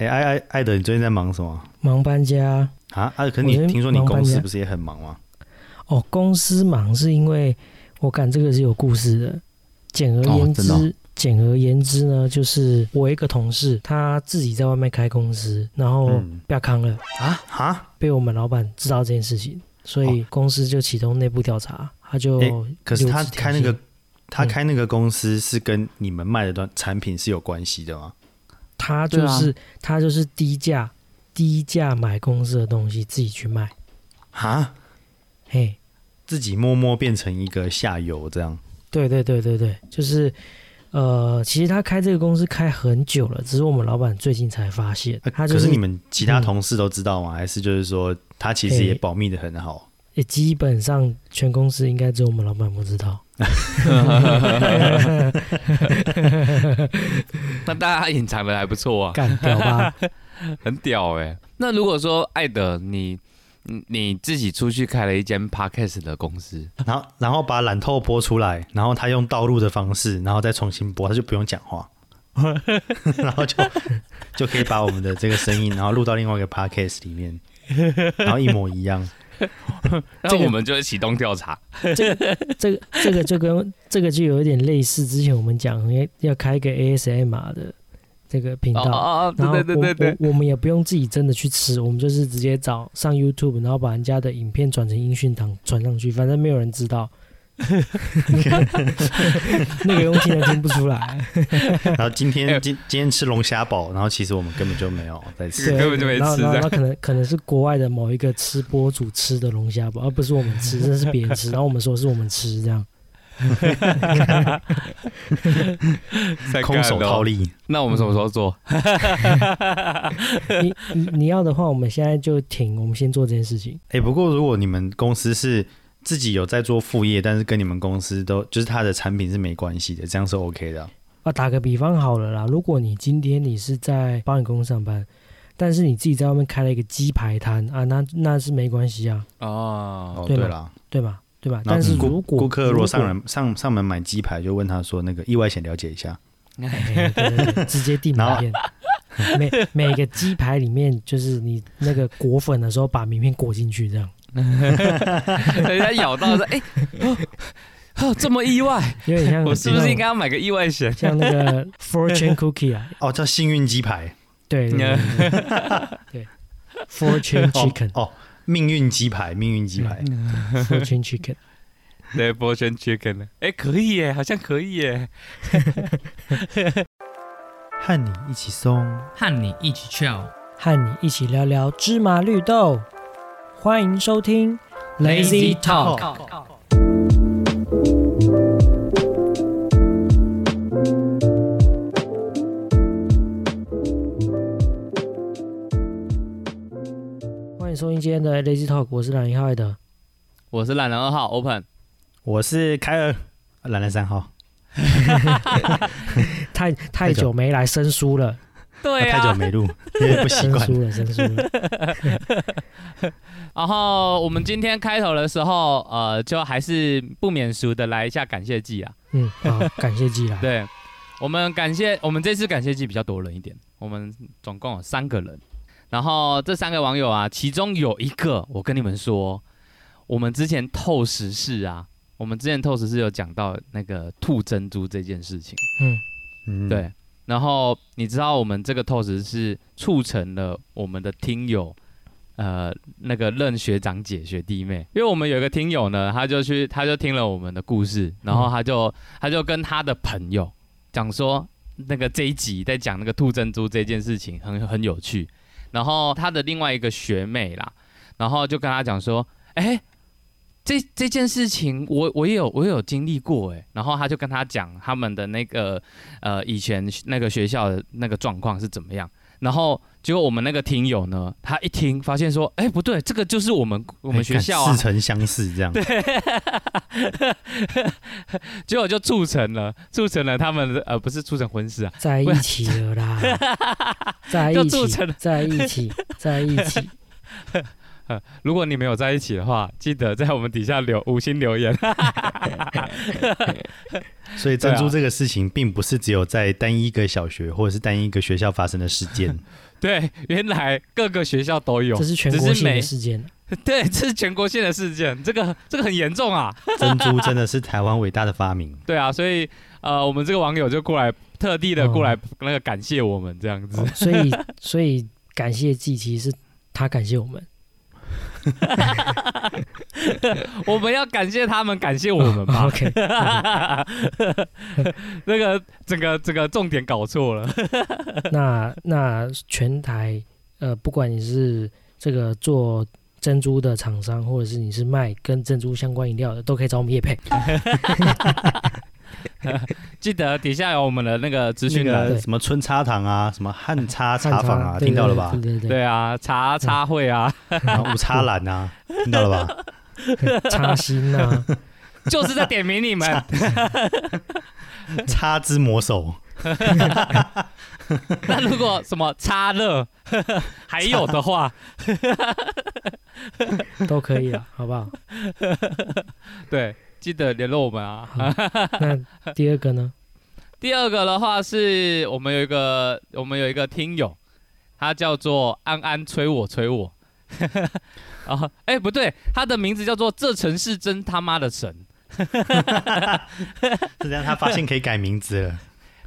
哎，艾艾艾德，你最近在忙什么忙搬家啊？啊，可是你听说你公司不是也很忙吗？哦。公司忙是因为我干这个是有故事的。简而言之，简而言之呢，就是我一个同事，他自己在外面开公司，然后嗯不要康了，哈，被我们老板知道这件事情，所以公司就启动内部调查，他就诶可是他开那个他开那个公司是跟你们卖的端产品是有关系的吗？他就是、他就是低价低价买公司的东西自己去卖，哈，嘿，自己默默变成一个下游这样。对对对对对，就是呃，其实他开这个公司开很久了，只是我们老板最近才发现，呃他就可是你们其他嗯同事都知道吗？还是就是说他其实也保密的很好？也基本上全公司应该只有我们老板不知道。那大家隐藏的还不错啊，干掉吧！很屌哎、那如果说艾德你你你自己出去开了一间 podcast 的公司，然后然后把懒透播出来，然后他用道路的方式，然后再重新播，他就不用讲话，然后就就可以把我们的这个声音，然后录到另外一个 podcast 里面，然后一模一样。然后我们就会启动调查。这个这个这个就跟这个就有一点类似，之前我们讲要要开一个 ASMR 的这个频道。然后对对对对，我我我们也不用自己真的去吃，我们就是直接找上 YouTube，然后把人家的影片转成音讯档传上去，反正没有人知道。那个用听的听不出来，然后今天今今天吃龙虾堡，然后其实我们根本就没有在吃。根本就没吃然后然后可能可能是国外的某一个吃播主吃的龙虾堡，而不是我们吃，这是 别人吃，然后我们说是我们吃这样。空手套利。那我们什么时候做？你你你要的话，我们现在就停，我们先做这件事情。哎、不过如果你们公司是自己有在做副业，但是跟你们公司都就是他的产品是没关系的，这样是 OK 的啊。啊，打个比方好了啦，如果你今天你是在保险公司上班，但是你自己在外面开了一个鸡排摊啊，那那是没关系啊，哦，哦，对吗对啦，对吧？对吧？但是顾如果顾客如果上来，门上上门买鸡排，就问他说那个意外险了解一下。哎对对对直接订名片，每每个鸡排里面就是你那个裹粉的时候，把名片裹进去，这样 人家咬到说，哎，哦哦，这么意外，有点像我是不是应该像要买个意外险？像那个 fortune cookie 啊？哦，叫幸运鸡排。对对对，fortune 哦 chicken，哦，命运鸡排，命运鸡排。fortune chicken。对，波圈 chicken 呢？哎，可以耶，好像可以耶。和你一起松。和你一起 chill。和你一起聊聊芝麻绿豆。欢迎收听 Lazy Talk。欢迎收听今天的 Lazy Talk，我是懒一号的。我是懒人二号 Open，我是凯尔，懒人三号。太太久没来生疏了，对太久没录，有点不习惯。生疏了，生疏了。然后我们今天开头的时候，呃，就还是不免俗的来一下感谢祭啊。嗯，好，感谢祭啦。对，我们感谢我们这次感谢祭比较多人一点，我们总共有三个人。然后这三个网友啊，其中有一个，我跟你们说，我们之前透时事啊，我们之前透时事有讲到那个吐珍珠这件事情。嗯，嗯，对，然后你知道我们这个透视是促成了我们的听友，呃，那个任学长姐学弟妹，因为我们有一个听友呢，他就去他就听了我们的故事，然后他就、他就跟他的朋友讲说，那个这一集在讲那个吐珍珠这件事情很很有趣，然后他的另外一个学妹啦，然后就跟他讲说，哎、这这件事情我我也有我也有经历过哎，然后他就跟他讲他们的那个呃以前那个学校的那个状况是怎么样，然后结果我们那个听友呢，他一听发现说，哎不对，这个就是我们我我们学校啊似，曾相识这样。对结果就促成了促成了他们的呃不是促成婚事啊，在一起了啦，在一起在一起，在一起。呃 如果你没有在一起的话，记得在我们底下留五星留言。所以珍珠这个事情，并不是只有在单一个小学或者是单一个学校发生的事件。对，原来各个学校都有这，是全只是每国性的事件。对，这是全国性的事件，这个这个很严重啊。珍珠真的是台湾伟大的发明。对啊，所以呃，我们这个网友就过来特地的过来那个感谢我们这样子。所以所以感谢季，其实是他感谢我们。我们要感谢他们，感谢我们吧。OK，那个整个整个重点搞错了。那那全台呃，不管你是这个做珍珠的厂商，或者是你是卖跟珍珠相关饮料的，都可以找我们叶配。记得底下有我们的那个资讯栏。什么春茶堂啊，什么汉茶茶坊啊，听到了吧对？对对对啊，茶茶会啊，五茶懒啊，听到了吧？对，插心啊，就是在点名你们。叉之魔手，那如果什么插热还有的话，都可以了，好不好？对，记得联络我们啊。那第二个呢？第二个的话是我们有一个我们有一个听友，他叫做安安催我催我。啊，哎、不对，他的名字叫做这城市真他妈的神。是这样，他发现可以改名字了。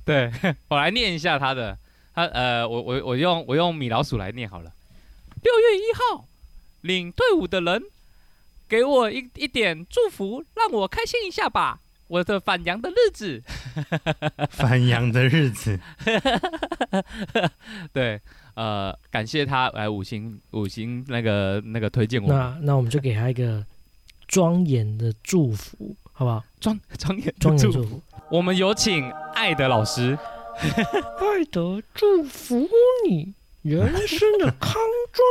对我来念一下他的，他呃，我我我用我用米老鼠来念好了。六月一号，领队伍的人给我一一点祝福，让我开心一下吧。我的返阳的日子，反阳的日子，对，呃，感谢他来五星五星那个那个推荐我那那我们就给他一个庄严的祝福，好不好？庄庄严的祝福。庄严祝福，我们有请爱的老师，爱德祝福你人生的康庄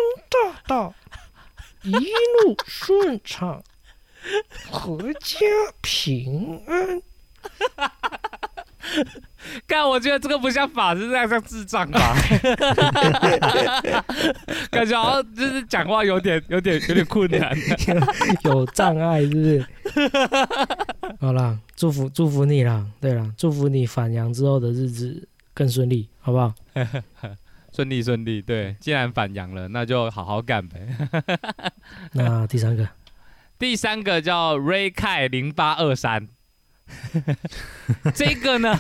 大道，一路顺畅，阖家平安。干，我觉得这个不像法师，这样像智障吧？感觉好像就是讲话有点、有点、有点困难。有障碍是不是？好啦，祝福祝福你啦，对啦，祝福你返阳之后的日子更顺利，好不好？顺利顺利，对，既然反阳了，那就好好干呗。那第三个，第三个叫 Ray Kai 零八二三，这个呢，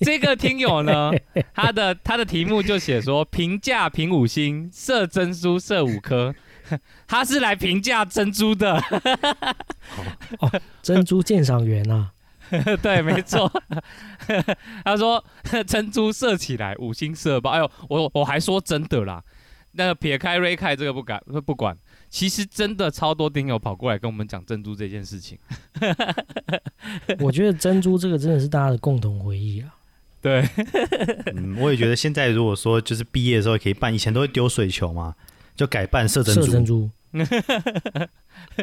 这个听友呢，他的他的题目就写说评价评五星，射珍珠射五颗，他是来评价珍珠的，珍珠鉴赏员啊，对，没错。他说珍珠射起来五星射爆，哎呦，我我还说真的啦。那个撇开 Ray Kai 这个不敢不管，其实真的超多听友跑过来跟我们讲珍珠这件事情。我觉得珍珠这个真的是大家的共同回忆啊。对，嗯，我也觉得现在如果说就是毕业的时候可以办，以前都会丢水球嘛，就改办射珍珠。射珍珠，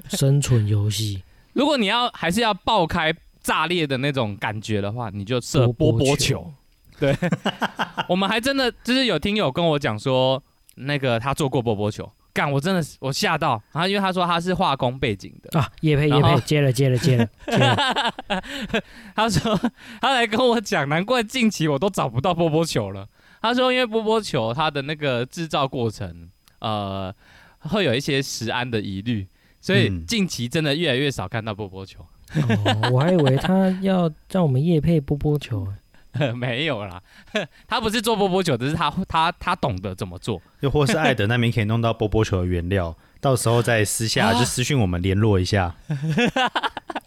生存游戏，如果你要还是要爆开炸裂的那种感觉的话，你就射波波球。，对 我们还真的就是有听友跟我讲说，那个他做过波波球，干我真的是我吓到，然后因为他说他是化工背景的，啊，叶配叶然后配，接了接了接了接了，他说他来跟我讲，难怪近期我都找不到波波球了。他说因为波波球它的那个制造过程，呃，会有一些食安的疑虑，所以嗯近期真的越来越少看到波波球。哦，我还以为他要让我们夜配波波球，没有啦，他不是做波波球，只是他他他懂得怎么做。又或是艾德那边可以弄到波波球的原料，到时候再私下啊就私讯我们联络一下。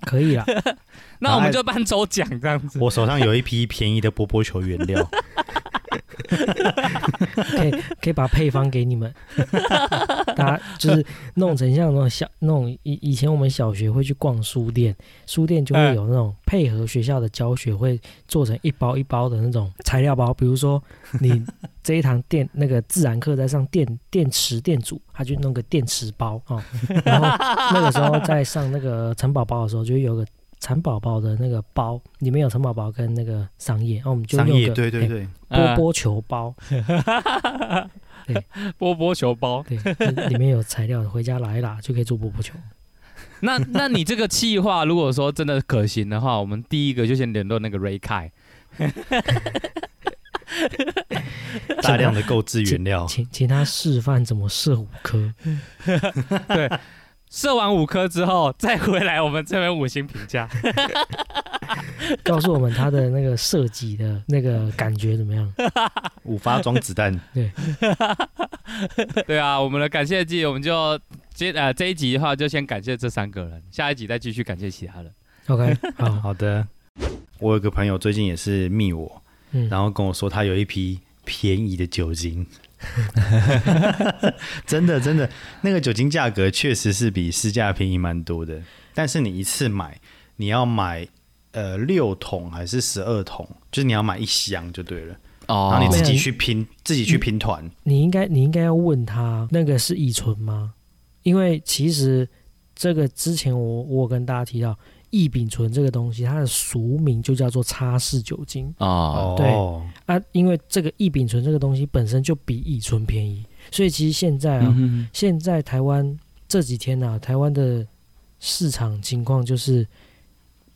可以啦。那我们就办抽奖这样子。我手上有一批便宜的波波球原料，可以可以把配方给你们，大家就是弄成像那种小那种以以前我们小学会去逛书店，书店就会有那种配合学校的教学，会做成一包一包的那种材料包。比如说你 这一堂电那个自然课在上电电池电阻，他就弄个电池包哦。然后那个时候在上那个城堡包的时候，就会有个蚕宝宝的那个包，里面有蚕宝宝跟那个桑叶，然后我们就商业用个哎对对对，呃波波球包。对 波波球包。对，里面有材料，回家拉一拉就可以做波波球。那那你这个计划，如果说真的可行的话，我们第一个就先联络那个 Ray Kai。大量的购置原料，请请他示范怎么射五颗。射完五颗之后再回来我们这边五星评价。告诉我们他的那个射击的那个感觉怎么样？五发装子弹。对 对啊，我们的感谢季我们就接呃这一集的话就先感谢这三个人，下一集再继续感谢其他人。OK，好，好的，我有个朋友最近也是密我，嗯，然后跟我说他有一批便宜的酒精。真的真的，那个酒精价格确实是比市价便宜蛮多的，但是你一次买，你要买呃六桶还是十二桶，就是你要买一箱就对了，哦然后你自己去拼，自己去拼团。你应该你应该要问他那个是乙醇吗？因为其实这个之前我我跟大家提到异丙醇这个东西，它的俗名就叫做擦拭酒精。哦，对。哦，啊，因为这个异丙醇这个东西本身就比乙醇便宜，所以其实现在啊，嗯现在台湾这几天啊，台湾的市场情况就是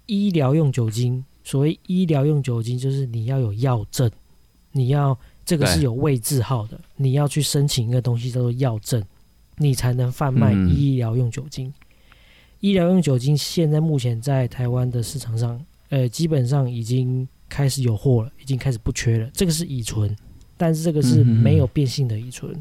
医疗用酒精。所谓医疗用酒精，就是你要有药证，你要这个是有位置号的，你要去申请一个东西叫做药证，你才能贩卖嗯。医疗用酒精。医疗用酒精现在目前在台湾的市场上，呃，基本上已经开始有货了，已经开始不缺了。这个是乙醇，但是这个是没有变性的乙醇，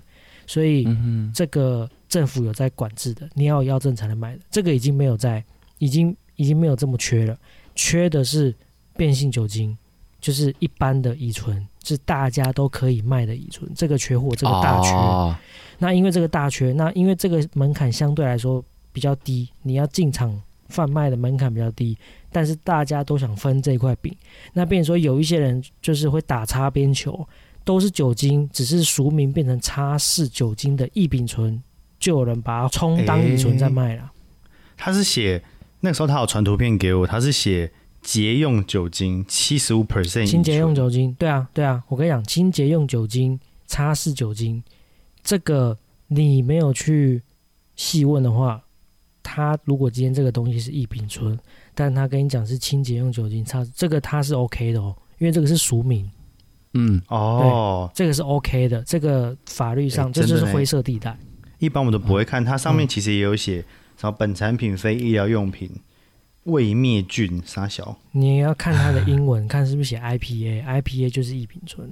所以嗯这个政府有在管制的，你要有药证才能买的，这个已经没有在，已经已经没有这么缺了，缺的是变性酒精，就是一般的乙醇，是大家都可以卖的乙醇，这个缺货，这个大缺。哦那因为这个大缺，那因为这个门槛相对来说比较低，你要进场贩卖的门槛比较低，但是大家都想分这块饼，那变成说有一些人就是会打擦边球，都是酒精，只是俗名变成擦拭酒精的异丙醇，就有人把它充当乙醇在卖了。他是写那个时候他有传图片给我，他是写节用酒精七十五 percent 清洁用酒精，对啊，对啊，我跟你讲，清洁用酒精、擦拭酒精，这个你没有去细问的话，他如果今天这个东西是异丙醇，但他跟你讲是清洁用酒精擦，这个他是 OK 的哦，因为这个是俗名，嗯。哦，这个是 OK 的，这个法律上这就是灰色地带。一般我都不会看，它上面嗯其实也有写什么本产品非医疗用品，未灭菌啥小。你也要看它的英文，看是不是写 IPA，IPA 就是异丙醇，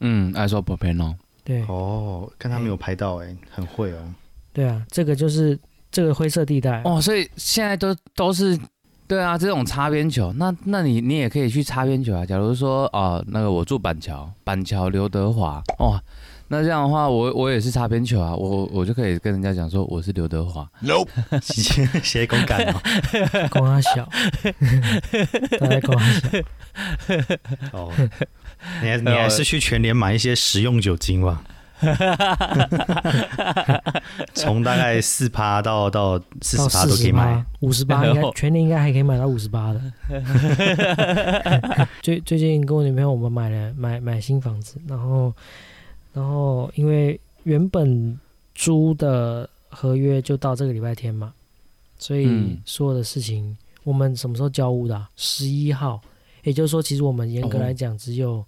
嗯，isopropano，对。哦，看他没有拍到哎、很会哦。对啊，这个就是这个灰色地带。哦，所以现在都都是对啊，这种擦边球，那那你你也可以去擦边球啊。假如说啊、那个我住板桥，板桥刘德华，哦，那这样的话，我我也是擦边球啊，我我就可以跟人家讲说我是刘德华。写写 公感哦。公阿小，大家公阿小。哦，你还你还是去全年买一些食用酒精吧。从大概四趴到到四到十趴都四十可以买八。、五十八，应该全年应该还可以买到五十八的。最最近跟我女朋友我们买了买买新房子，然后然后因为原本租的合约就到这个礼拜天嘛，所以嗯所有的事情我们什么时候交屋的、啊？十一号，也就是说，其实我们严格来讲只有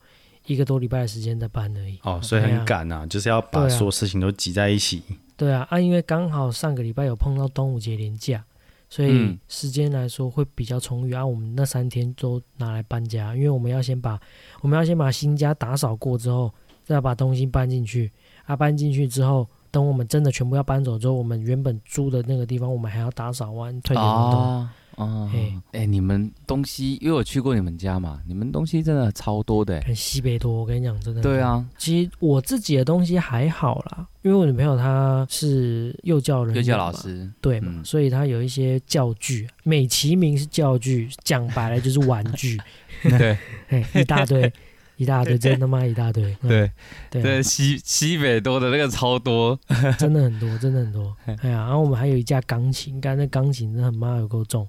一个多礼拜的时间在搬而已。哦，所以很赶啊，就是要把所有事情都挤在一起。对啊，啊，因为刚好上个礼拜有碰到端午节连假，所以嗯时间来说会比较充裕啊。我们那三天都拿来搬家，因为我们要先把我们要先把新家打扫过之后，再把东西搬进去。啊，搬进去之后，等我们真的全部要搬走之后，我们原本租的那个地方，我们还要打扫完退给房东。哦哦嘿，哎、你们东西，因为我去过你们家嘛，你们东西真的超多的、欸。很西北多，我跟你讲，真的。对，啊，其实我自己的东西还好啦，因为我女朋友她是幼教人幼教老师，对嘛，嗯。所以她有一些教具，美其名是教具，讲白了就是玩具，对。嘿，一大堆，一大堆，真他妈一大堆，嗯。对。对西西北多的那个超多。真的很多，真的很多，哎呀，然后我们还有一架钢琴，刚才那钢琴真的很妈有够重，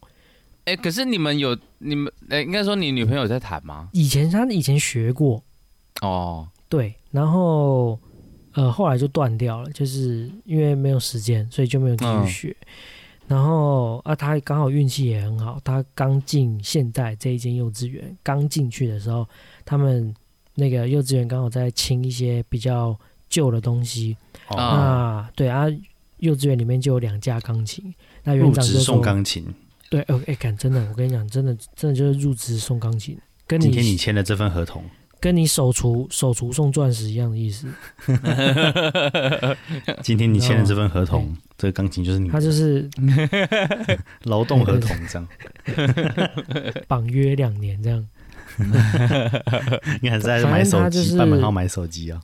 哎、可是你们有你们，哎、应该说你女朋友在弹吗？以前她以前学过，哦，对，然后呃后来就断掉了，就是因为没有时间，所以就没有继续嗯学。然后啊，她刚好运气也很好，她刚进现在这一间幼稚园，刚进去的时候，他们那个幼稚园刚好在清一些比较旧的东西，哦，啊那对啊，幼稚园里面就有两架钢琴，那园长就送钢琴。对，，OK，，敢真的，我跟你讲，真的真的就是入职送钢琴，跟你今天你你签的这份合同，跟你手厨手厨送钻石一样的意思，今天你签的这份合同，这个钢琴就是你的他就是劳动合同，这样。绑约两年这样，你还是在买手机，反正他就是办门号买手机啊？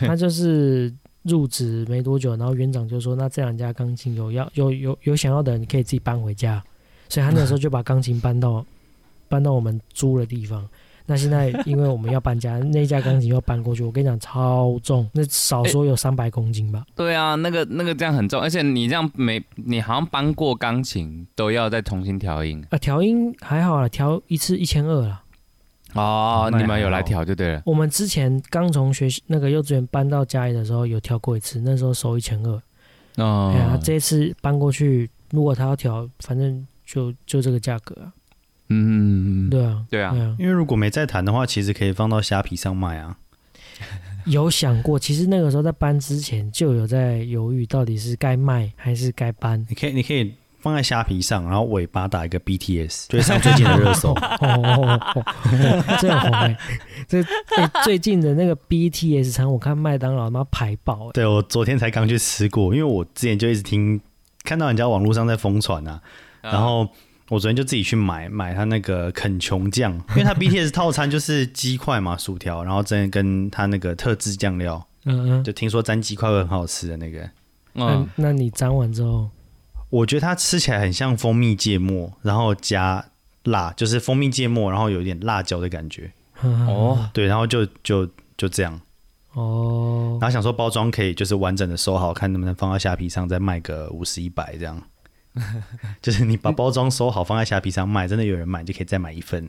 他就是入职没多久，然后园长就说，那这两架钢琴有要有有有想要的，你可以自己搬回家，所以他那时候就把钢琴搬到 搬到我们租的地方。那现在因为我们要搬家，那架钢琴要搬过去，我跟你讲超重，那少说有三百公斤吧。对啊，那个那个这样很重，而且你这样每你好像搬过钢琴都要再重新调音啊，调音还好啦，调一次一千二啦。哦，你们有来调就对了。我们之前刚从学那个幼稚园搬到家里的时候，有调过一次，那时候收一千二。哦哎呀，这一次搬过去，如果他要调，反正就就这个价格啊。嗯对啊，对啊对啊，因为如果没在谈的话，其实可以放到虾皮上卖啊。有想过，其实那个时候在搬之前就有在犹豫，到底是该卖还是该搬。你可以，你可以放在虾皮上，然后尾巴打一个 BTS，就会上最近的热搜。哦哦哦哦，这样红哎、这哎、最近的那个 BTS 餐，我看麦当劳妈排爆哎、对我昨天才刚去吃过，因为我之前就一直听看到人家网络上在疯传啊，然后我昨天就自己去买买他那个肯琼酱，因为他 BTS 套餐就是鸡块嘛、薯条，然后再跟他那个特制酱料，嗯嗯，就听说沾鸡块会很好吃的那个。嗯，那你沾完之后，我觉得它吃起来很像蜂蜜芥末，然后加辣，就是蜂蜜芥末，然后有一点辣椒的感觉。哦哦，对，然后就就就这样，哦。然，后想说包装可以就是完整的收好，看能不能放到虾皮上再卖个五十一百这样。就是你把包装收好放在虾皮上卖，真的有人买，就可以再买一份。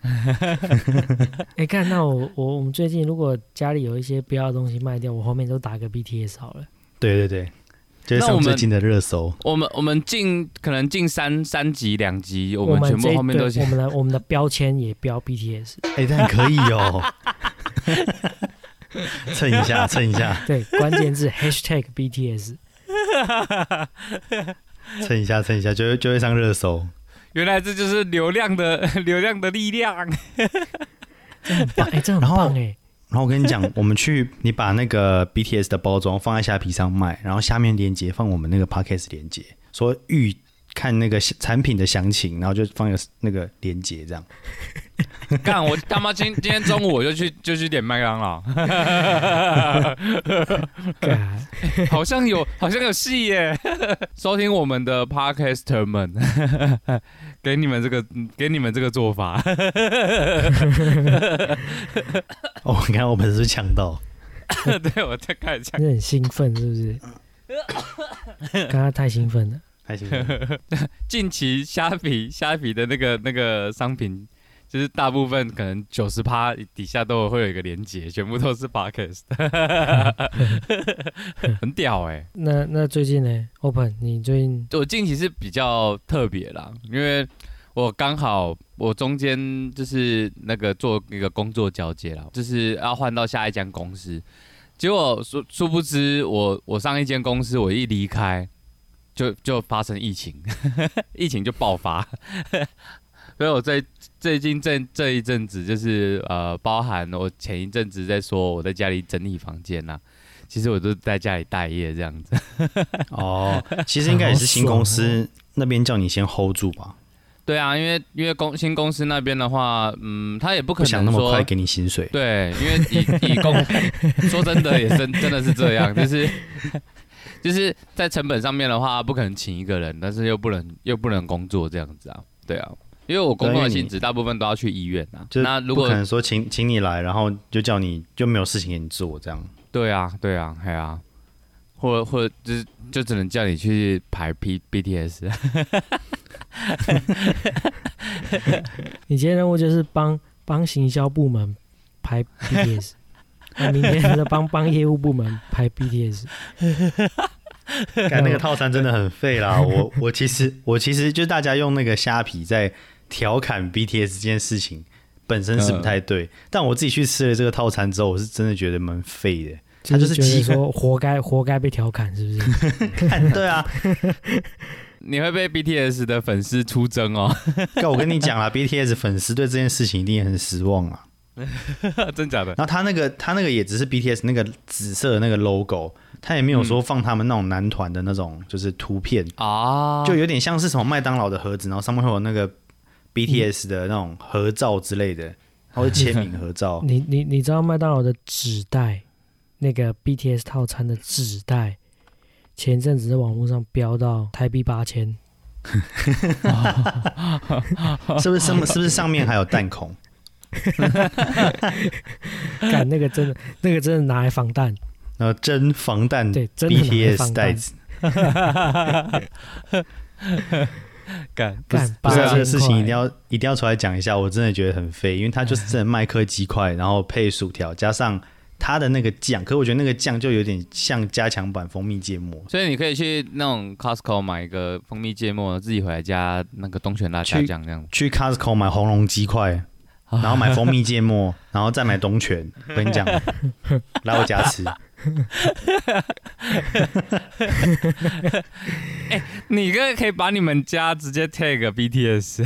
哎、看那我我我们最近如果家里有一些不要的东西卖掉，我后面都打个 BTS 好了。对对对，就是我们上最近的热搜。我们我们进可能进三三集两集，我我们全部后面都对我们的我们的标签也标 BTS，哎、但可以哦，蹭一下，蹭一下，对，关键字 Hashtag BTS。蹭一下，蹭一下，就会就会上热搜。原来这就是流量的 流量的力量。这很棒，哎、这很然后棒哎、然后我跟你讲，我们去你把那个 BTS 的包装放在虾皮上卖，然后下面链接放我们那个 Podcast 链接，说预看那个产品的详情，然后就放一个那个链接这样。干我他妈今今天中午我就去 就去点麦当劳，干好像有好像有戏耶！收听我们的 podcaster 们，给你们这个给你们这个做法，哦，你看我们是不是抢到？对我在看一下你很兴奋是不是？刚刚太兴奋了。还行吧，近期虾皮虾皮的那个那个商品，就是大部分可能九十趴底下都会有一个连接，全部都是 podcast，很屌哎、那那最近呢？Open，你最近？我近期是比较特别啦，因为我刚好我中间就是那个做一个工作交接啦，就是要换到下一间公司，结果殊殊不知我我上一间公司我一离开，就就发生疫情，疫情就爆发，所以我最最近这这一阵子就是呃，包含我前一阵子在说我在家里整理房间呐、其实我都在家里待业这样子。哦，其实应该也是新公司那边叫你先 hold 住吧，对啊，因为因为公新公司那边的话，嗯，他也不可能说那么快给你薪水。对，因为以以公 说真的也真真的是这样，就是就是在成本上面的话，不可能请一个人，但是又不能又不能工作这样子啊，对啊，因为我工作的性质大部分都要去医院啊，那如果可能说请请你来，然后就叫你就没有事情给你做这样。对啊对啊，还啊，或或者就是就只能叫你去排 P BTS，你今天任务就是帮帮行销部门排 BTS，那明天再帮帮业务部门拍 BTS。干那个套餐真的很废啦！我我其实我其实就大家用那个虾皮在调侃 BTS 这件事情，本身是不太对，但我自己去吃了这个套餐之后，我是真的觉得蛮废的。他就是觉得说活该活该被调侃，是不是？看，对啊，你会被 BTS 的粉丝出征哦，但我跟你讲啦 BTS 粉丝对这件事情一定很失望啊。真假的？然后他那个他那个也只是 BTS 那个紫色的那个 logo，他也没有说放他们那种男团的那种就是图片，啊，就有点像是什么麦当劳的盒子，然后上面会有那个 BTS 的那种合照之类的，或者签名合照。你你你知道麦当劳的纸袋，那个 BTS 套餐的纸袋，前一阵子在网络上飙到台币八千，是不是上是不是上面还有弹孔？干那个真的那个真的拿来防弹，然后真防弹对，真的拿来 BTS 防弹。袋子，干干不是啊8000这个事情一定要一定要出来讲一下，我真的觉得很废，因为它就是真的麦克鸡块，然后配薯条，加上它的那个酱，可我觉得那个酱就有点像加强版蜂蜜芥末。所以你可以去那种 Costco 买一个蜂蜜芥末，自己回来加那个东泉辣椒酱这样子。去 Costco 买红龙鸡块，然后买蜂蜜芥末，然后再买东泉。我跟你讲，来我家吃。你哥可以把你们家直接 tag BTS，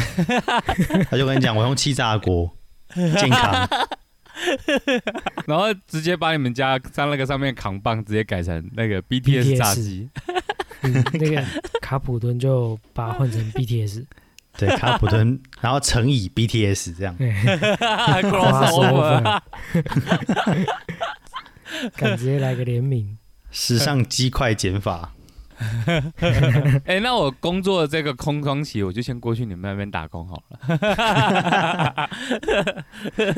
他就跟你讲，我用气炸锅，健康。然后直接把你们家在那个上面扛棒直接改成那个 BTS BTS 炸鸡。嗯那个卡普敦就把它换成 BTS，对，卡普敦，然后乘以 BTS 这样。对 Crossover，敢直接来个联名，时尚鸡块减法，哎、那我工作的这个空窗期，我就先过去你们那边打工好了。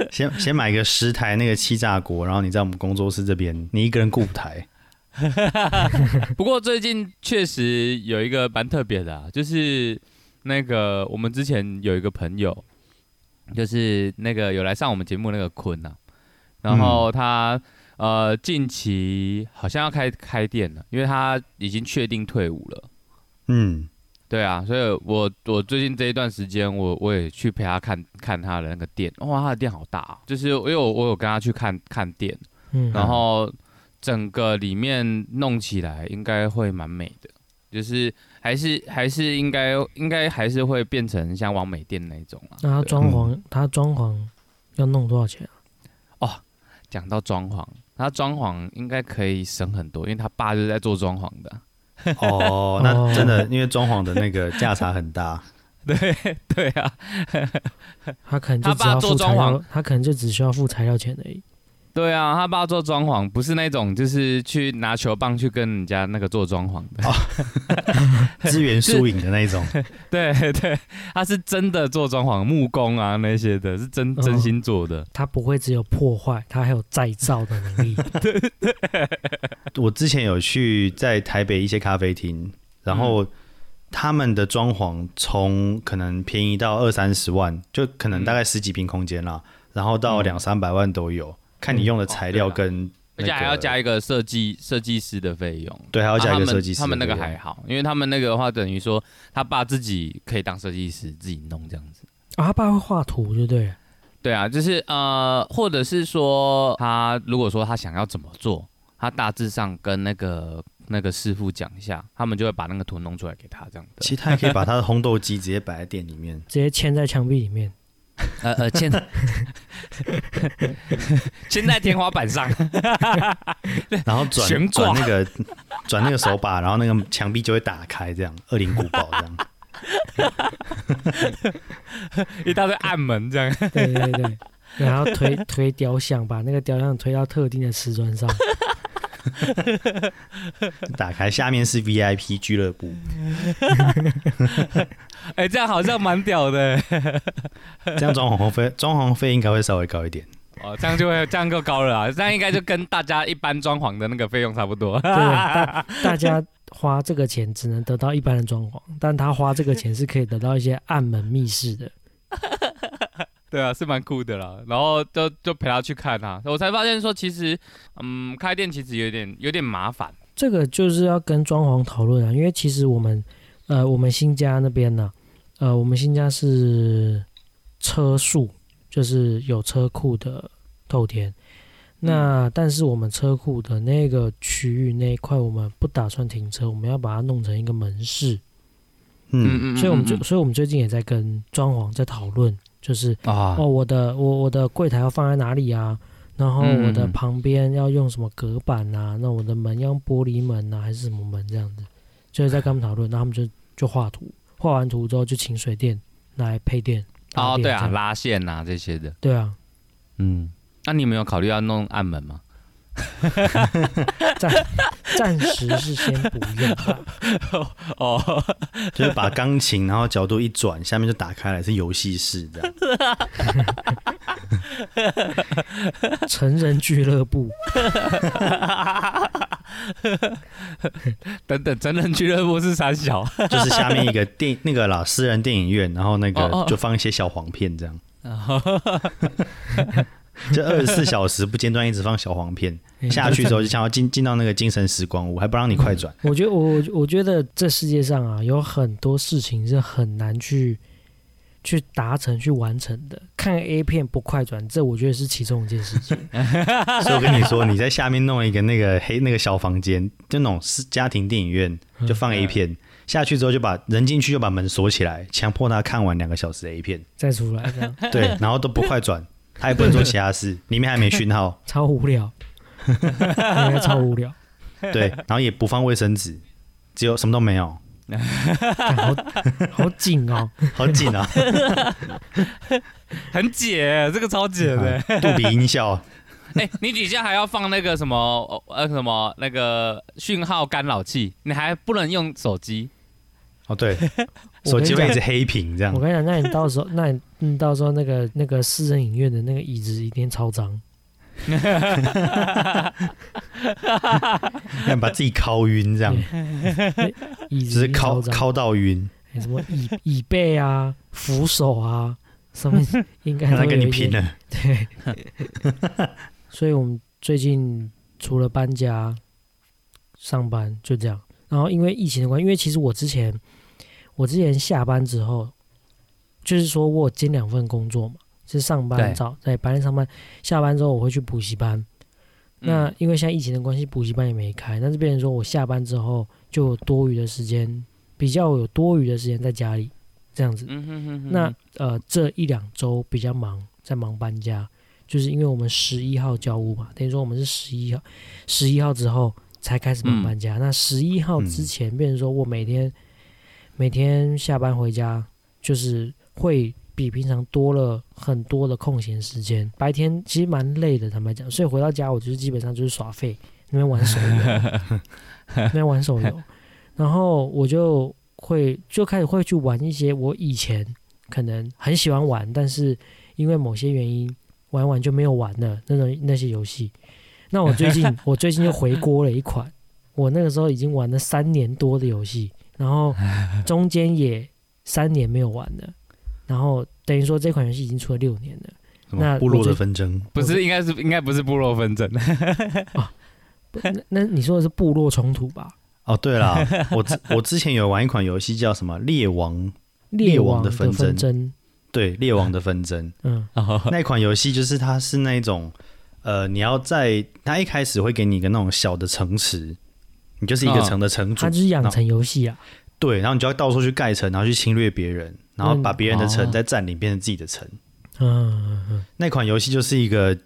先先买个十台那个气炸锅，然后你在我们工作室这边，你一个人雇五台。不过最近确实有一个蛮特别的、啊，就是那个我们之前有一个朋友，就是那个有来上我们节目那个坤呐、然后他、呃近期好像要开开店了，因为他已经确定退伍了。嗯，对啊，所以我我最近这一段时间，我我也去陪他看看他的那个店，哇，他的店好大、啊，就是因为我我有跟他去看看店，嗯，然后整个里面弄起来应该会蛮美的，就是还是还是应该应该还是会变成像王美店那种啊。那他装潢，他装潢要弄多少钱啊？哦讲到装潢，他装潢应该可以省很多，因为他爸就是在做装潢的。哦，那真的，因为装潢的那个价差很大。对对啊，他可能就他爸只要付做装潢材料，他可能就只需要付材料钱而已。对啊，他爸做装潢不是那种就是去拿球棒去跟人家那个做装潢的。资源输赢的那一种。对对，他是真的做装潢，木工啊那些的，是真哦真心做的。他不会只有破坏，他还有再造的能力。我之前有去在台北一些咖啡厅，然后他们的装潢从可能便宜到二三十万，就可能大概十几平空间啦，然后到嗯两三百万都有，看你用的材料跟、那个而且还要加一个设计设计师的费用。对，还要加一啊他们个设计师、他们那个还好，因为他们那个的话，等于说他爸自己可以当设计师，自己弄这样子。啊，他爸会画图，就对不。对啊，就是呃，或者是说他如果说他想要怎么做，他大致上跟那个那个师傅讲一下，他们就会把那个图弄出来给他这样的。其实他也可以把他的烘豆机直接摆在店里面。直接嵌在墙壁里面。呃呃，签签 在天花板上。然后转转那个转那个手把，然后那个墙壁就会打开，这样恶灵古堡这样。一大堆暗门这样。对对对，然后推推雕像，把那个雕像推到特定的瓷砖上。打开下面是 VIP 俱乐部，哎、这样好像蛮屌的 这样装潢费装潢费应该会稍微高一点。哦，这样就会这样够高了啊！这样应该就跟大家一般装潢的那个费用差不多。对，大大家花这个钱只能得到一般的装潢，但他花这个钱是可以得到一些暗门密室的。对啊，是蛮酷的啦。然后就就陪他去看啊，我才发现说，其实嗯，开店其实有点有点麻烦。这个就是要跟装潢讨论啊，因为其实我们呃，我们新家那边呢、呃，我们新家是车速，就是有车库的透天。嗯那但是我们车库的那个区域那一块，我们不打算停车，我们要把它弄成一个门市。嗯嗯，所以我们就，嗯所以我们最近也在跟装潢在讨论，就是啊哦，我的我我的柜台要放在哪里啊？然后我的嗯旁边要用什么隔板啊？那我的门要用玻璃门啊，还是什么门这样子？就是在跟他们讨论，然后他们就就画图，画完图之后就请水电来配电。拉哦，对啊，拉线啊这些的，对啊，嗯，那你们有考虑要弄暗门吗？暂暂时是先不用吧。哦，就是把钢琴然后角度一转，下面就打开来是游戏室这样。成人俱乐部，等等，成人俱乐部是三小，就是下面一个电那个啦，私人电影院，然后那个就放一些小黄片这样，就二十四小时不间断一直放小黄片，哎下去之后就想要进进到那个精神时光屋，还不让你快转。我觉得我我觉得这世界上啊，有很多事情是很难去去达成、去完成的。看 A 片不快转，这我觉得是其中一件事情。所以我跟你说，你在下面弄一个那个黑那个小房间，就那种是家庭电影院，就放 A 片。下去之后就把人进去就把门锁起来，强迫他看完两个小时的 A 片，再出来这样对，然后都不快转，他也不能做其他事，里面还没讯号，超无聊，应该超无聊，对，然后也不放卫生纸，只有什么都没有，好好紧哦。好紧啊！很解，这个超解的。杜比音效，哎、你底下还要放那个什么呃什么那个讯号干扰器，你还不能用手机。哦对，手机会一直黑屏这样我，跟你讲，那你到时候，那你嗯到时候那个那个私人影院的那个椅子一定超脏。要把自己敲晕这样，椅子敲敲到晕，哎什么椅椅背啊、扶手啊，上面 应该让他跟你拼了。对，所以我们最近除了搬家、上班就这样。然后因为疫情的关系，因为其实我之前我之前下班之后，就是说我有兼两份工作嘛，是上班早在白天上班，下班之后我会去补习班。那因为现在疫情的关系，补习班也没开，那就变成说我下班之后就有多余的时间，比较有多余的时间在家里这样子。嗯哼哼哼那呃，这一两周比较忙，在忙搬家，就是因为我们十一号交屋嘛，等于说我们是十一号，十一号之后才开始忙搬家。那十一号之前，变成说我每天每天下班回家，就是会比平常多了很多的空闲时间。白天其实蛮累的，坦白讲，所以回到家我就是基本上就是耍废，那边玩手游，那边玩手游，然后我就会就开始会去玩一些我以前可能很喜欢玩，但是因为某些原因玩完就没有玩了那种那些游戏。那我最近 我最近又回锅了一款，我那个时候已经玩了三年多的游戏，然后中间也三年没有玩了，然后等于说这款游戏已经出了六年了。那部落的纷争，不是，应该是应该不是部落纷争，啊那那你说的是部落冲突吧？哦，对啦，我之我之前有玩一款游戏叫什么《猎王》，猎王的的纷争。争，对，《猎王的纷争》嗯。那款游戏就是它是那种，呃，你要在它一开始会给你一个那种小的城池，你就是一个嗯。城的城主它，就是养成游戏啊。对，然后你就要到处去盖城，然后去侵略别人，然后把别人的城哦。再占领，变成自己的城。嗯那款游戏就是一个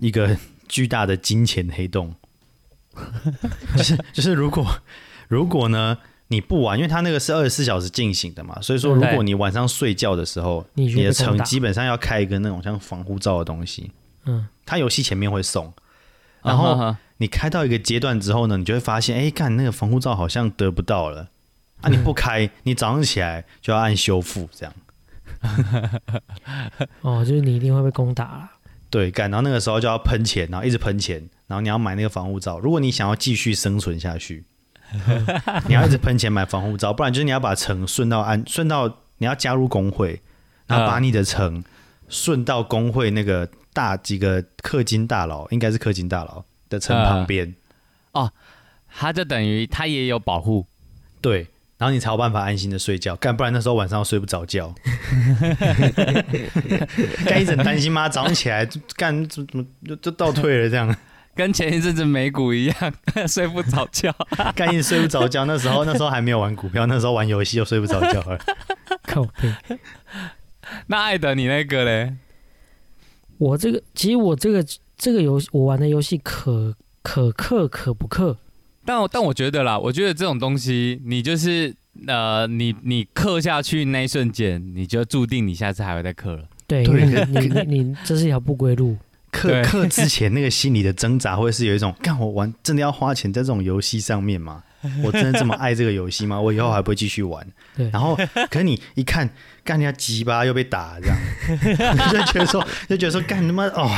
一个巨大的金钱黑洞，就是就是如果如果呢你不玩，因为它那个是二十四小时进行的嘛，所以说如果你晚上睡觉的时候，你的城基本上要开一个那种像防护罩的东西，嗯，它游戏前面会送，然后啊哈你开到一个阶段之后呢，你就会发现，哎，干那个防护罩好像得不到了。啊！你不开，你早上起来就要按修复，这样 哦，就是你一定会被攻打了。对干。然后那个时候就要喷钱，然后一直喷钱，然后你要买那个防护罩。如果你想要继续生存下去，你要一直喷钱买防护罩，不然就是你要把城顺到安顺到你要加入工会，然后把你的城顺到工会那个大几个氪金大佬，应该是氪金大佬的城旁边。哦他就等于他也有保护，对，然后你才有办法安心的睡觉。干不然那时候晚上睡不着觉，干一整担心妈早上起来干怎怎么就就倒退了这样，跟前一阵子美股一样，睡不着觉。干一直睡不着觉。那时候那时候还没有玩股票，那时候玩游戏又睡不着觉了。靠背。那艾德，你那个嘞？我这个其实我这个这个游戏我玩的游戏可可氪可不氪，但我但我觉得啦，我觉得这种东西，你就是呃，你你氪下去那一瞬间，你就注定你下次还会再氪了。对，对因为你你你这是一条不归路。氪氪之前那个心理的挣扎，会是有一种，干我玩真的要花钱在这种游戏上面吗？我真的这么爱这个游戏吗？我以后还不会继续玩？对然后，可是你一看，干人家鸡巴又被打，这样 就觉得说，就觉得说，干他妈哦，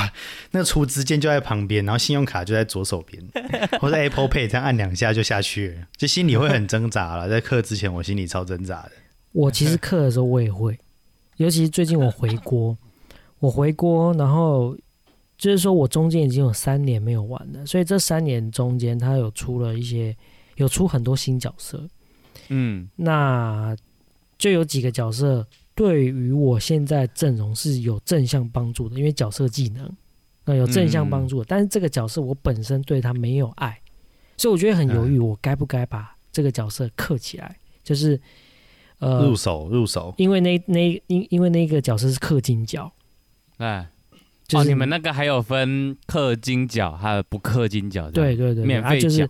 那个储值键就在旁边，然后信用卡就在左手边，或者 Apple Pay 这样按两下就下去了，就心里会很挣扎了。在课之前，我心里超挣扎的。我其实氪的时候我也会，尤其是最近我回国，我回国，然后就是说我中间已经有三年没有玩了，所以这三年中间它有出了一些，有出很多新角色，嗯，那就有几个角色对于我现在阵容是有正向帮助的，因为角色技能那有正向帮助的。但是这个角色我本身对他没有爱，所以我觉得很犹豫，我该不该把这个角色刻起来？就是呃入，手，入手，因为那那因因为那个角色是氪金角，哎，哦，就是你们那个还有分氪金角还有不氪金角，这样。对对对，免费啊就是奖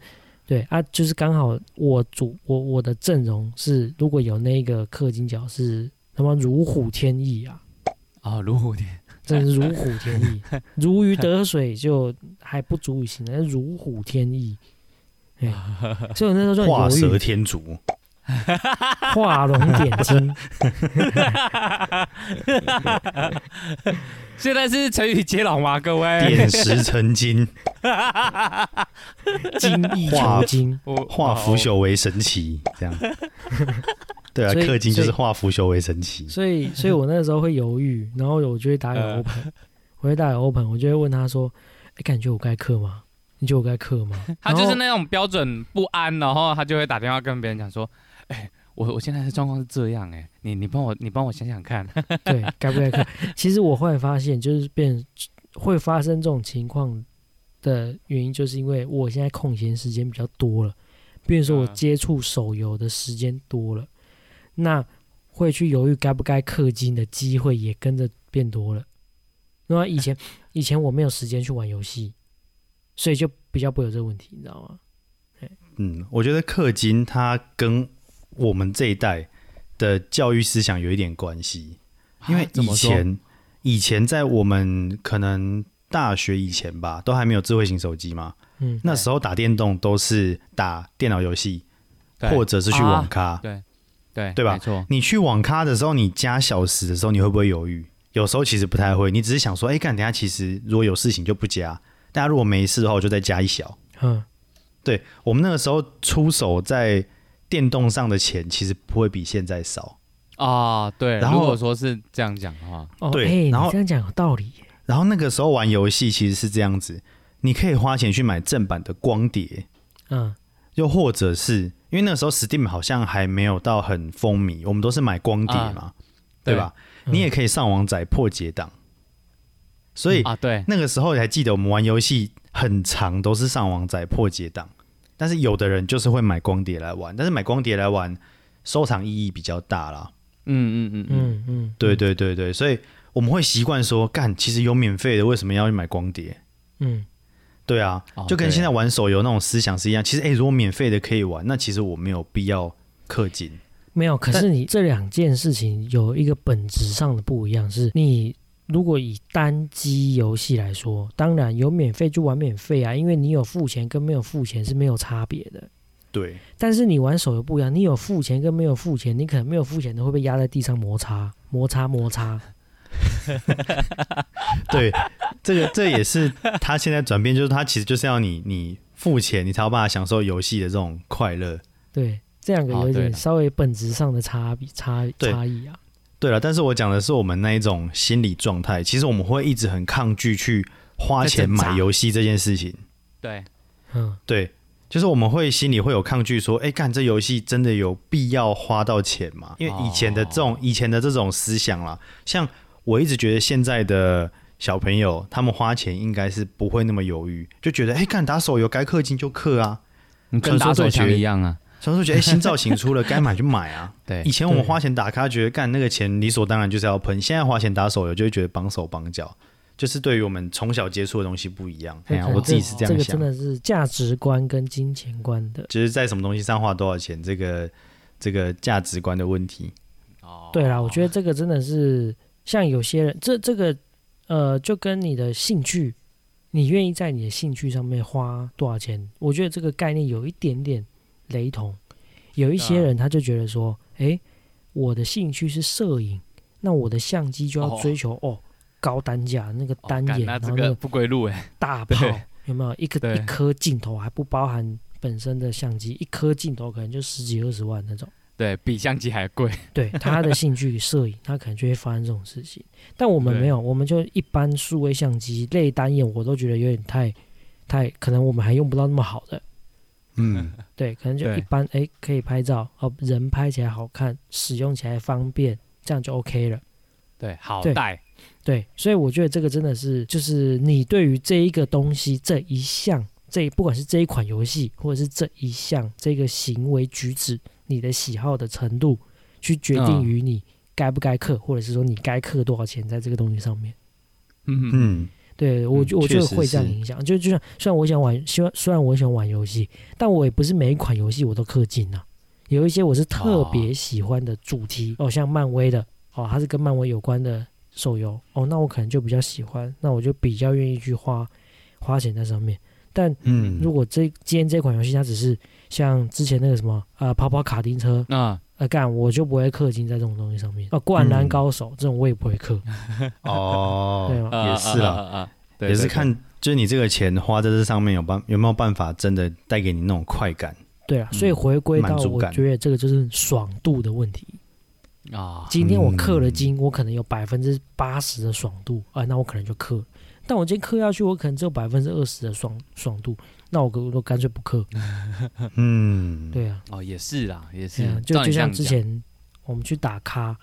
对啊，就是刚好我主我我的阵容是如果有那个氪金角是他妈如虎添翼啊。哦，如虎添真是如虎添翼，如鱼得水就还不足以形容，如虎添翼。哎，所以我那时候就画蛇添足，画龙点睛。现在是成语接龙吗？各位，点石成金，精益画求精。化腐朽为神奇，这样。对啊，氪金就是化腐朽为神奇。所以，所以我那个时候会犹豫，然后我就会打给呃 open，我会打给 open，我就会问他说：“哎，感觉我该氪吗？你觉得我该氪吗？”他就是那种标准不安，然后他就会打电话跟别人讲说：“哎、我我现在的状况是这样、哎，你你帮我你帮我想想看。对，该不该看？其实我后来发现，就是变会发生这种情况的原因，就是因为我现在空闲时间比较多了，比如说我嗯接触手游的时间多了，那会去犹豫该不该氪金的机会也跟着变多了。那么以前 以前我没有时间去玩游戏，所以就比较不会有这个问题，你知道吗？嗯，我觉得氪金它跟我们这一代的教育思想有一点关系，因为以前以前在我们可能大学以前吧，都还没有智慧型手机嘛，嗯，那时候打电动都是打电脑游戏，或者是去网咖。对。对对吧？没错，你去网咖的时候，你加小时的时候，你会不会犹豫？有时候其实不太会，你只是想说，哎、看，等下其实如果有事情就不加，大家如果没事的话，我就再加一小。嗯，对我们那个时候出手在电动上的钱，其实不会比现在少。啊，对。然后如果说是这样讲的话，哦，对然后这样讲有道理。然后那个时候玩游戏其实是这样子，你可以花钱去买正版的光碟，嗯，又或者是因为那个时候 Steam 好像还没有到很风靡，我们都是买光碟嘛，对吧？嗯你也可以上网载破解档，所以啊，对，那个时候还记得我们玩游戏很长都是上网载破解档，但是有的人就是会买光碟来玩，但是买光碟来玩收藏意义比较大啦。嗯嗯嗯嗯，嗯嗯，对对对对，所以我们会习惯说，干，其实有免费的，为什么要去买光碟？嗯，对啊，哦就跟现在玩手游那种思想是一样。其实，哎、如果免费的可以玩，那其实我没有必要氪金。没有。可是你这两件事情有一个本质上的不一样，是你如果以单机游戏来说，当然有免费就玩免费啊，因为你有付钱跟没有付钱是没有差别的。对，但是你玩手游不一样，你有付钱跟没有付钱，你可能没有付钱的会被压在地上摩擦摩擦摩擦。对，这个这也是他现在转变，就是他其实就是要你你付钱，你才有办法享受游戏的这种快乐。对，这两个有点稍微本质上的差别差差异啊。对了，但是我讲的是我们那一种心理状态，其实我们会一直很抗拒去花钱买游戏这件事情。对，嗯，对，就是我们会心里会有抗拒，说，哎，干这游戏真的有必要花到钱吗？因为以前的这种、以前的这种思想啦，像我一直觉得现在的小朋友，他们花钱应该是不会那么犹豫，就觉得，哎，干打手游该氪金就氪啊，你跟打手枪一样啊。所以说觉得，哎，新造型出了，该买就买啊。对，以前我们花钱打卡，觉得干那个钱理所当然就是要喷，现在花钱打手游就会觉得绑手绑脚。就是对于我们从小接触的东西不一样，哎呀，我自己是这样想。这个真的是价值观跟金钱观的，就是在什么东西上花多少钱，这个这个价值观的问题。哦，对啦，我觉得这个真的是像有些人，这这个呃，就跟你的兴趣，你愿意在你的兴趣上面花多少钱，我觉得这个概念有一点点雷同。有一些人他就觉得说，哎，我的兴趣是摄影，那我的相机就要追求哦。高单价那个单眼，然后那个不归路哎，大炮有没有一个一颗镜头还不包含本身的相机，一颗镜头可能就十几二十万那种，对比相机还贵。对他的兴趣摄影，他可能就会发生这种事情。但我们没有，我们就一般数位相机类单眼，我都觉得有点太太，可能我们还用不到那么好的。嗯，对，可能就一般，哎，可以拍照哦，人拍起来好看，使用起来方便，这样就 OK 了。对，好带。对，所以我觉得这个真的是，就是你对于这一个东西这一项，这不管是这一款游戏，或者是这一项这个行为举止，你的喜好的程度，去决定于你该不该氪，或者是说你该氪多少钱在这个东西上面。嗯嗯，对我我觉得会这样影响。就就像虽然我想玩，希望虽然我喜欢玩游戏，但我也不是每一款游戏我都氪金啊。有一些我是特别喜欢的主题哦，像漫威的哦，它是跟漫威有关的。手游哦，那我可能就比较喜欢，那我就比较愿意去花花钱在上面。但嗯，如果这今天这款游戏它只是像之前那个什么呃跑跑卡丁车啊呃干，我就不会氪金在这种东西上面啊。灌篮高手这种我也不会氪。哦，对也是啊，也是看就是你这个钱花在这上面有办有没有办法真的带给你那种快感？对啊，所以回归到我觉得这个就是爽度的问题。啊，今天我氪了金，我可能有百分之八十的爽度啊，那我可能就氪。但我今天氪下去，我可能只有百分之二十的爽爽度，那我我都干脆不氪。嗯，对啊，哦，也是啦，也是，就就像之前我们去打卡，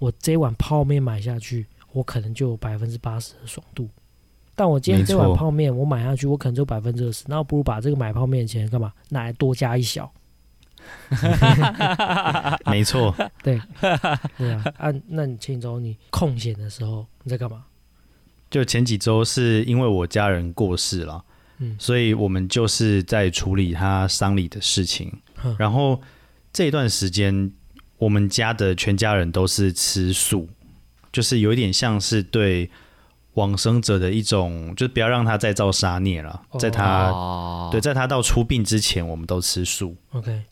我这碗泡面买下去，我可能就有百分之八十的爽度。但我今天这碗泡面我买下去，我可能只有百分之二十，那我不如把这个买泡面的钱干嘛，拿来多加一小。没错，对，对啊，啊，那你前几周你空闲的时候你在干嘛？就前几周是因为我家人过世了，嗯，所以我们就是在处理他丧礼的事情。然后这一段时间，我们家的全家人都是吃素，就是有一点像是对往生者的一种，就是不要让他再造杀孽了。在他对，在他到出殡之前，我们都吃素。OK。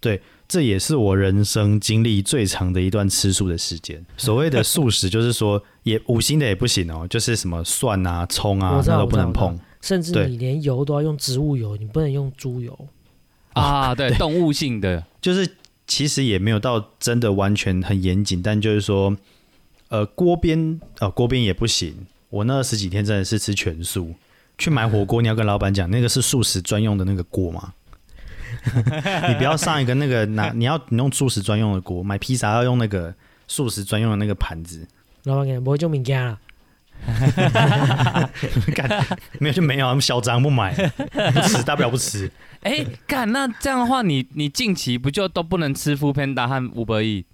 对，这也是我人生经历最长的一段吃素的时间。所谓的素食，就是说也五星的也不行哦，就是什么蒜啊、葱啊，那都不能碰。甚至你连油都要用植物油，你不能用猪油啊。对，动物性的，就是其实也没有到真的完全很严谨，但就是说，呃，锅边呃锅边也不行。我那十几天真的是吃全素，去买火锅，你要跟老板讲那个是素食专用的那个锅吗？你不要上一个那个拿，你要你用素食专用的锅，买披萨要用那个素食专用的那个盘子。老板讲不会就物件了，干没有就没有，他们嚣张不买，不吃大不了不吃。哎，干那这样的话，你你近期不就都不能吃福片达和五百亿？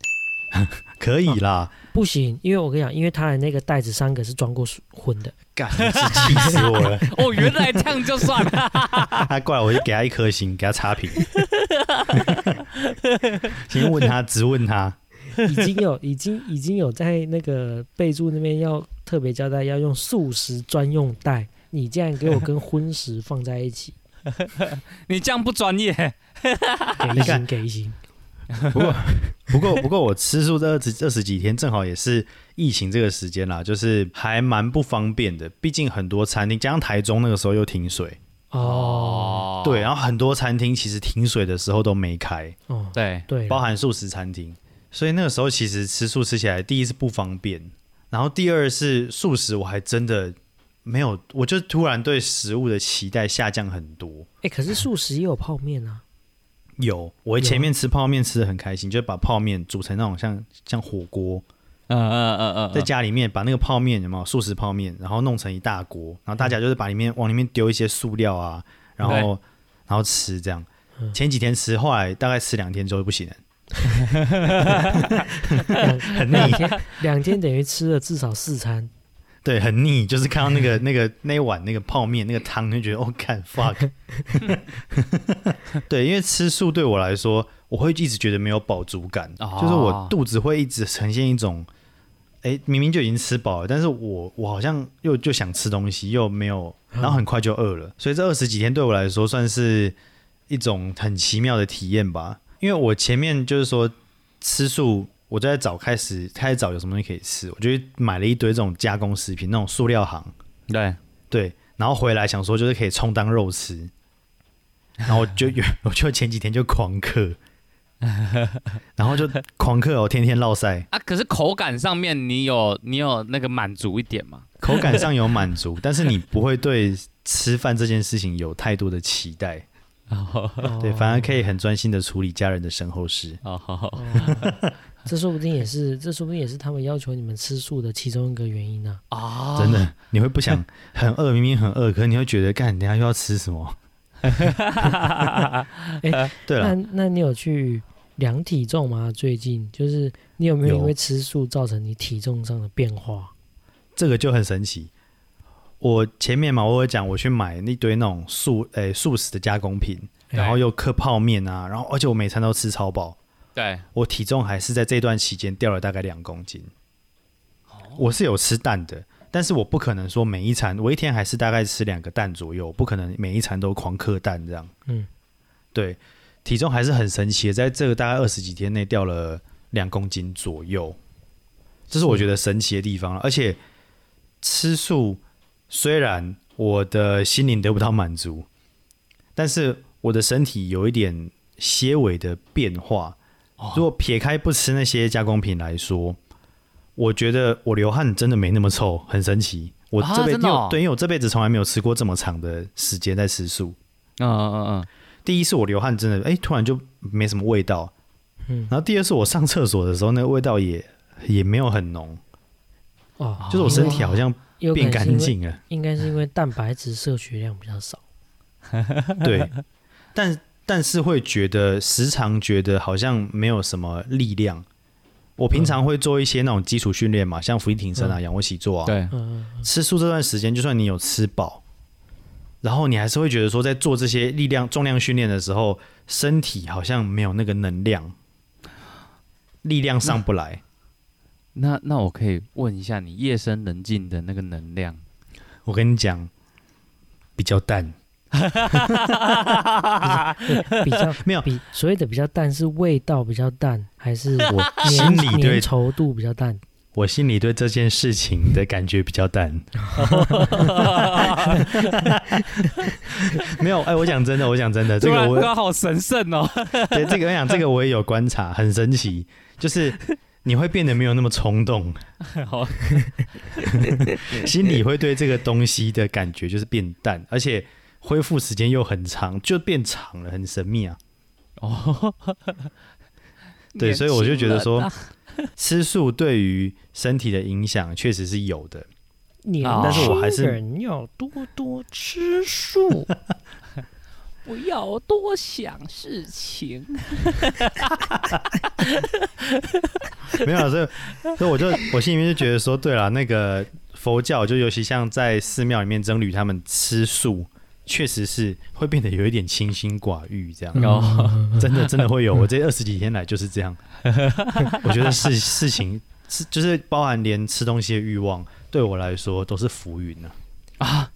可以啦，不行，因为我跟你讲，因为他的那个袋子三个是装过荤的，干，气死我了。哦，原来这样就算了。他过来，我就给他一颗星，给他差评。先问他，直问他，已经有，已经，已经有在那个备注那边要特别交代，要用素食专用袋。你竟然给我跟荤食放在一起，你这样不专业。给星，给星。不过，不过，不过，我吃素这二十二十几天，正好也是疫情这个时间啦，就是还蛮不方便的。毕竟很多餐厅，加上台中那个时候又停水哦，对，然后很多餐厅其实停水的时候都没开哦，对对，包含素食餐厅，所以那个时候其实吃素吃起来，第一是不方便，然后第二是素食我还真的没有，我就突然对食物的期待下降很多。哎，可是素食也有泡面啊。有，我前面吃泡面吃的很开心，就把泡面煮成那种像像火锅，嗯嗯嗯嗯，在家里面把那个泡面有没有素食泡面，然后弄成一大锅，然后大家就是把里面往里面丢一些塑料啊，然后然后吃这样。嗯前几天吃，后来大概吃两天之后就不行了，两很腻，两天等于吃了至少四餐。对，很腻，就是看到那个 那个那一碗那个泡面那个汤，就觉得哦，看 fuck。对，因为吃素对我来说，我会一直觉得没有饱足感，哦就是我肚子会一直呈现一种，哎，明明就已经吃饱了，但是我我好像又就想吃东西，又没有，然后很快就饿了，所以这二十几天对我来说算是一种很奇妙的体验吧。因为我前面就是说吃素，我就在找开始开始找有什么东西可以吃，我就买了一堆这种加工食品，那种塑料行，对，对，然后回来想说就是可以充当肉吃，然后我就有我就前几天就狂嗑，然后就狂嗑哦，天天落塞，啊，可是口感上面你有你有那个满足一点吗？口感上有满足，但是你不会对吃饭这件事情有太多的期待，哦对，反而可以很专心的处理家人的身后事。哦，哦，这说不定也是，这说不定也是他们要求你们吃素的其中一个原因呢、啊真的，你会不想很饿，明明很饿，可是你会觉得，干，等下又要吃什么？哎 对了，那那你有去量体重吗？最近就是你有没有有因为吃素造成你体重上的变化？这个就很神奇。我前面嘛，我有讲我去买一堆那种素诶、素食的加工品，然后又嗑泡面啊，然后而且我每餐都吃超饱，对，我体重还是在这段期间掉了大概两公斤。我是有吃蛋的，但是我不可能说每一餐，我一天还是大概吃两个蛋左右，不可能每一餐都狂嗑蛋这样。嗯，对，体重还是很神奇的，在这个大概二十几天内掉了两公斤左右，这是我觉得神奇的地方了。而且吃素虽然我的心灵得不到满足，但是我的身体有一点些微的变化。如果撇开不吃那些加工品来说，我觉得我流汗真的没那么臭，很神奇。我啊这辈子、对，因为我这辈子从来没有吃过这么长的时间在吃素。嗯嗯嗯第一是我流汗真的，哎、突然就没什么味道。嗯然后第二是我上厕所的时候，那个味道也也没有很浓，哦，就是我身体好像有变干净了。应该是因为蛋白质摄取量比较少。对，但但是会觉得时常觉得好像没有什么力量。我平常会做一些那种基础训练嘛，像俯卧撑啊、嗯仰卧起坐啊。对，嗯，吃素这段时间，就算你有吃饱，然后你还是会觉得说，在做这些力量重量训练的时候，身体好像没有那个能量，力量上不来。那那我可以问一下，你夜深人静的那个能量，我跟你讲，比较淡，比较没有比所谓的比较淡是味道比较淡，还是我心里对粘稠度比较淡？我心里对这件事情的感觉比较淡。没有，哎，我讲真的，我讲真的，这个我好神圣哦。对这个我讲这个我也有观察，很神奇，就是你会变得没有那么冲动，好，心里会对这个东西的感觉就是变淡，而且恢复时间又很长，就变长了，很神秘啊。哦，对，所以我就觉得说吃素对于身体的影响确实是有的。年但是我还是轻人要多多吃素。不要多想事情。没有啊，所以所以我就我心里面就觉得说，对了，那个佛教就尤其像在寺庙里面僧侣他们吃素，确实是会变得有一点清心寡欲，这样、哦 真的真的会有。我这二十几天来就是这样，我觉得事事情是就是包含连吃东西的欲望，对我来说都是浮云呢、啊，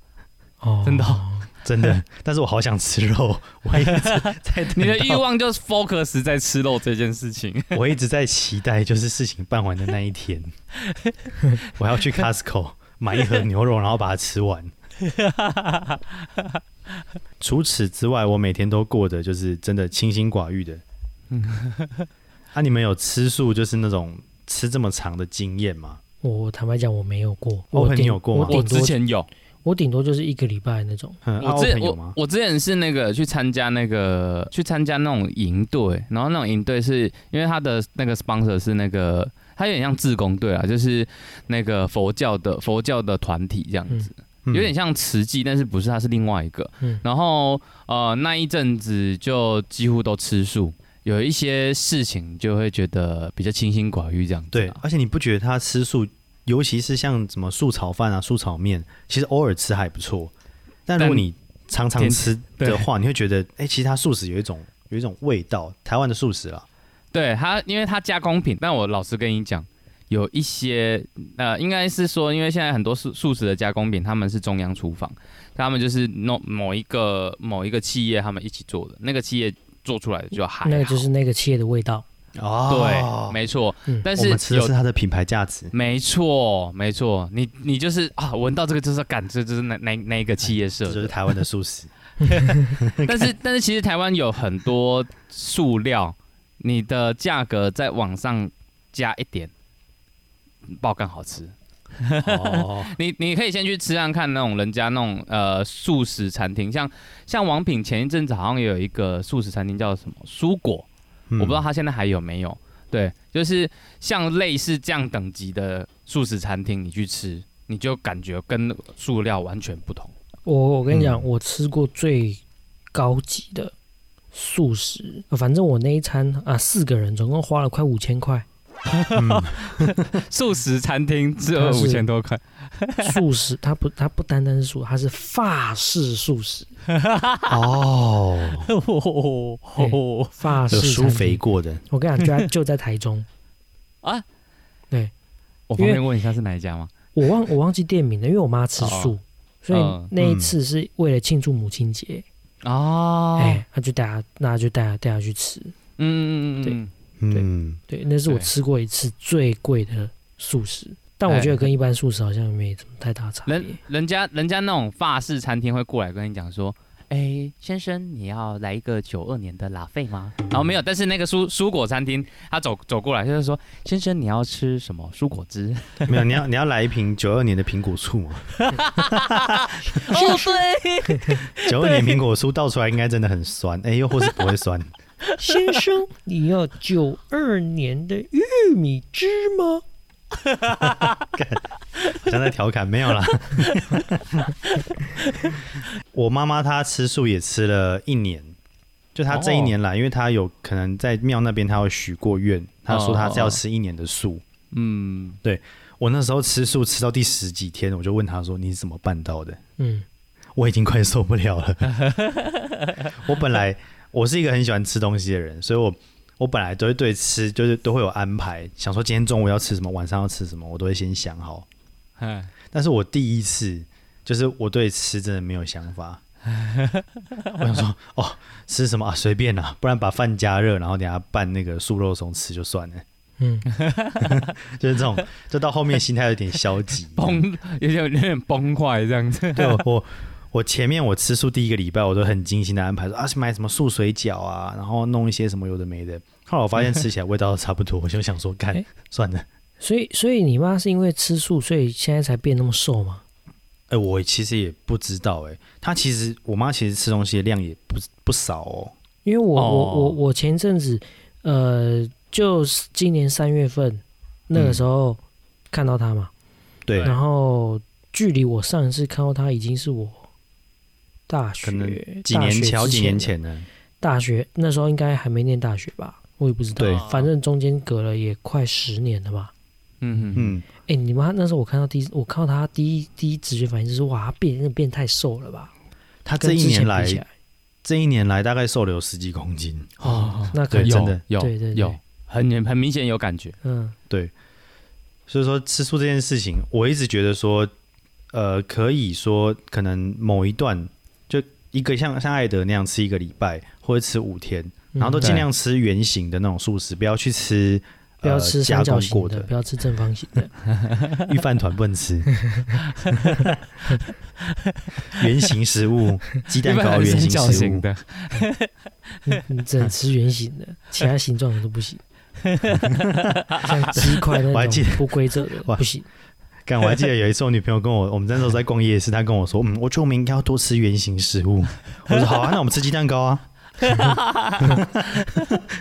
哦。真的哦真的。但是我好想吃肉，我一直在你的欲望就是 focus 在吃肉这件事情。我一直在期待，就是事情办完的那一天，我要去 Costco 买一盒牛肉，然后把它吃完。除此之外，我每天都过得就是真的清心寡欲的。啊，你们有吃素就是那种吃这么长的经验吗？我坦白讲，我没有过。我我顶很有过吗我我之前有，我顶多就是一个礼拜那种。我之前我？我之前是那个去参加那个去参加那种营队，然后那种营队是因为他的那个 sponsor 是那个，他有点像志工队啊，就是那个佛教的佛教的团体这样子，嗯有点像慈济，但是不是，它是另外一个。嗯然后呃那一阵子就几乎都吃素，有一些事情就会觉得比较清心寡欲这样子、而且你不觉得他吃素，尤其是像什么素炒饭啊、素炒面，其实偶尔吃还不错。但如果你常常吃的话，你会觉得，哎、其实它素食有一种有一种味道，台湾的素食啊。对它，因为它加工品，但我老实跟你讲，有一些呃，应该是说，因为现在很多素素食的加工品，他们是中央厨房，他们就是弄某一个某一个企业他们一起做的，那个企业做出来的就还好那个就是那个企业的味道。哦对，没错。嗯但是吃的有是它的品牌价值。没错，没错，你你就是啊，闻到这个就是感，这就是那那那一个企业这设。就是台湾的素食。但是但是其实台湾有很多塑料，你的价格在往上加一点，爆更好吃。哦，你你可以先去吃看看那种人家那种呃素食餐厅，像像王品前一阵子好像也有一个素食餐厅叫什么蔬果，我我不知道他现在还有没有。对，就是像类似这样等级的素食餐厅，你去吃，你就感觉跟塑料完全不同。我我跟你讲，嗯我吃过最高级的素食，呃反正我那一餐啊，四个人总共花了快五千块。嗯 素食餐厅只有五千多块，素食，它不，它不单单是素，它是法式素食，哦，法式有舒。肥过的，我跟你讲，就在就在台中。啊。对，我方便问一下是哪一家吗？我忘我忘记店名了，因为我妈吃素，所以嗯那一次是为了庆祝母亲节，哦，哎、她就带她，那就带她带她去吃。嗯嗯嗯嗯，嗯，对，那是我吃过一次最贵的素食，但我觉得跟一般素食好像没什么太大差别人。人家人家那种法式餐厅会过来跟你讲说，哎、先生，你要来一个九二年的拉菲吗？然后没有，但是那个蔬蔬果餐厅，他走走过来就是说，先生，你要吃什么蔬果汁？没有，你要你要来一瓶九二年的苹果醋吗？哦，对，九二年苹果醋倒出来应该真的很酸，哎、又或是不会酸。先生，你要九二年的玉米汁吗？好像在调侃，没有啦。我妈妈她吃素也吃了一年，就她这一年来，因为她有可能在庙那边她有许过愿，她说她是要吃一年的素。嗯，对我那时候吃素吃到第十几天，我就问她说：“你是怎么办到的嗯，？”我已经快受不了了。我本来我是一个很喜欢吃东西的人，所以我我本来都会对吃就是都会有安排，想说今天中午要吃什么，晚上要吃什么，我都会先想好。哎但是我第一次就是我对吃真的没有想法，我想说哦吃什么啊随便啊，不然把饭加热，然后等下拌那个素肉松吃就算了。嗯，就是这种，就到后面心态有点消极。崩，有点有点崩坏这样子。对我我我前面我吃素第一个礼拜，我都很精心的安排说啊买什么素水饺啊，然后弄一些什么有的没的。后来我发现吃起来味道都差不多，我就想说干哎算了。所以所以你妈是因为吃素，所以现在才变那么瘦吗？哎、我其实也不知道哎、她其实我妈其实吃东西的量也不不少哦。因为我、我哦我我前阵子，呃，就是今年三月份那个时候看到她嘛，对，然后距离我上一次看到她已经是我大学可能几年前，好几年，前呢。大学那时候应该还没念大学吧，我也不知道，对。反正中间隔了也快十年了吧。嗯嗯嗯，哎、你妈那时候我看到第一，我看到她第一第一直觉反应就是哇，她变那变太瘦了吧？她这跟之一年来比起来，这一年来大概瘦了有十几公斤。哦，那可能。真的。有对对对。有，很很明显有感觉。嗯。对。所以说吃素这件事情，我一直觉得说，呃，可以说可能某一段就一个像像艾德那样吃一个礼拜，或者吃五天，然后都嗯尽量吃圆形的那种素食，不要去吃。不要吃三角形的，不要吃正方形的。御饭团不能吃，圆形食物，鸡蛋糕圆形食物，形的，你你只能吃圆形的，其他形状的都不行。像鸡块那种不规则的不行。干，我还记得有一次我女朋友跟我，我们那时候在逛夜市，她跟我说，嗯，我觉得我们应该要多吃圆形食物。我说好啊，那我们吃鸡蛋糕啊。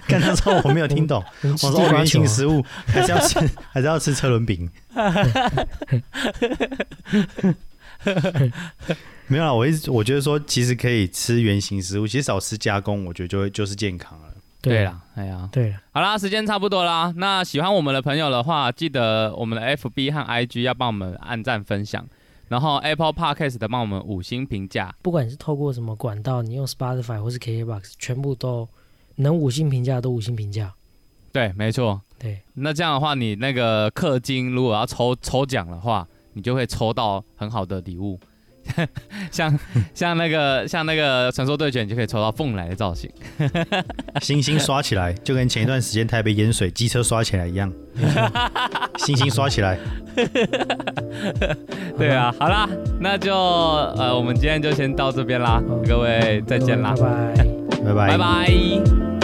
干那时候我没有听懂，我说哦圆形食物还是要吃，还是要吃车轮饼。没有啦，我一直我觉得说，其实可以吃圆形食物，其实少吃加工，我觉得就会就是健康了。对了，啦，哎呀，对了，好啦，时间差不多啦。那喜欢我们的朋友的话，记得我们的 FB 和 IG 要帮我们按赞分享，然后 Apple Podcast 的帮我们五星评价。不管你是透过什么管道，你用 Spotify 或是 KKBox，全部都能五星评价都五星评价。对，没错。对，那这样的话，你那个氪金如果要抽抽奖的话，你就会抽到很好的礼物，像像那个像那个传说对决，你就可以抽到凤来的造型。星星刷起来，就跟前一段时间台北淹水，机车刷起来一样。星星刷起来，对啊，好啦，那就呃，我们今天就先到这边啦，各位再见啦拜，拜。拜拜拜拜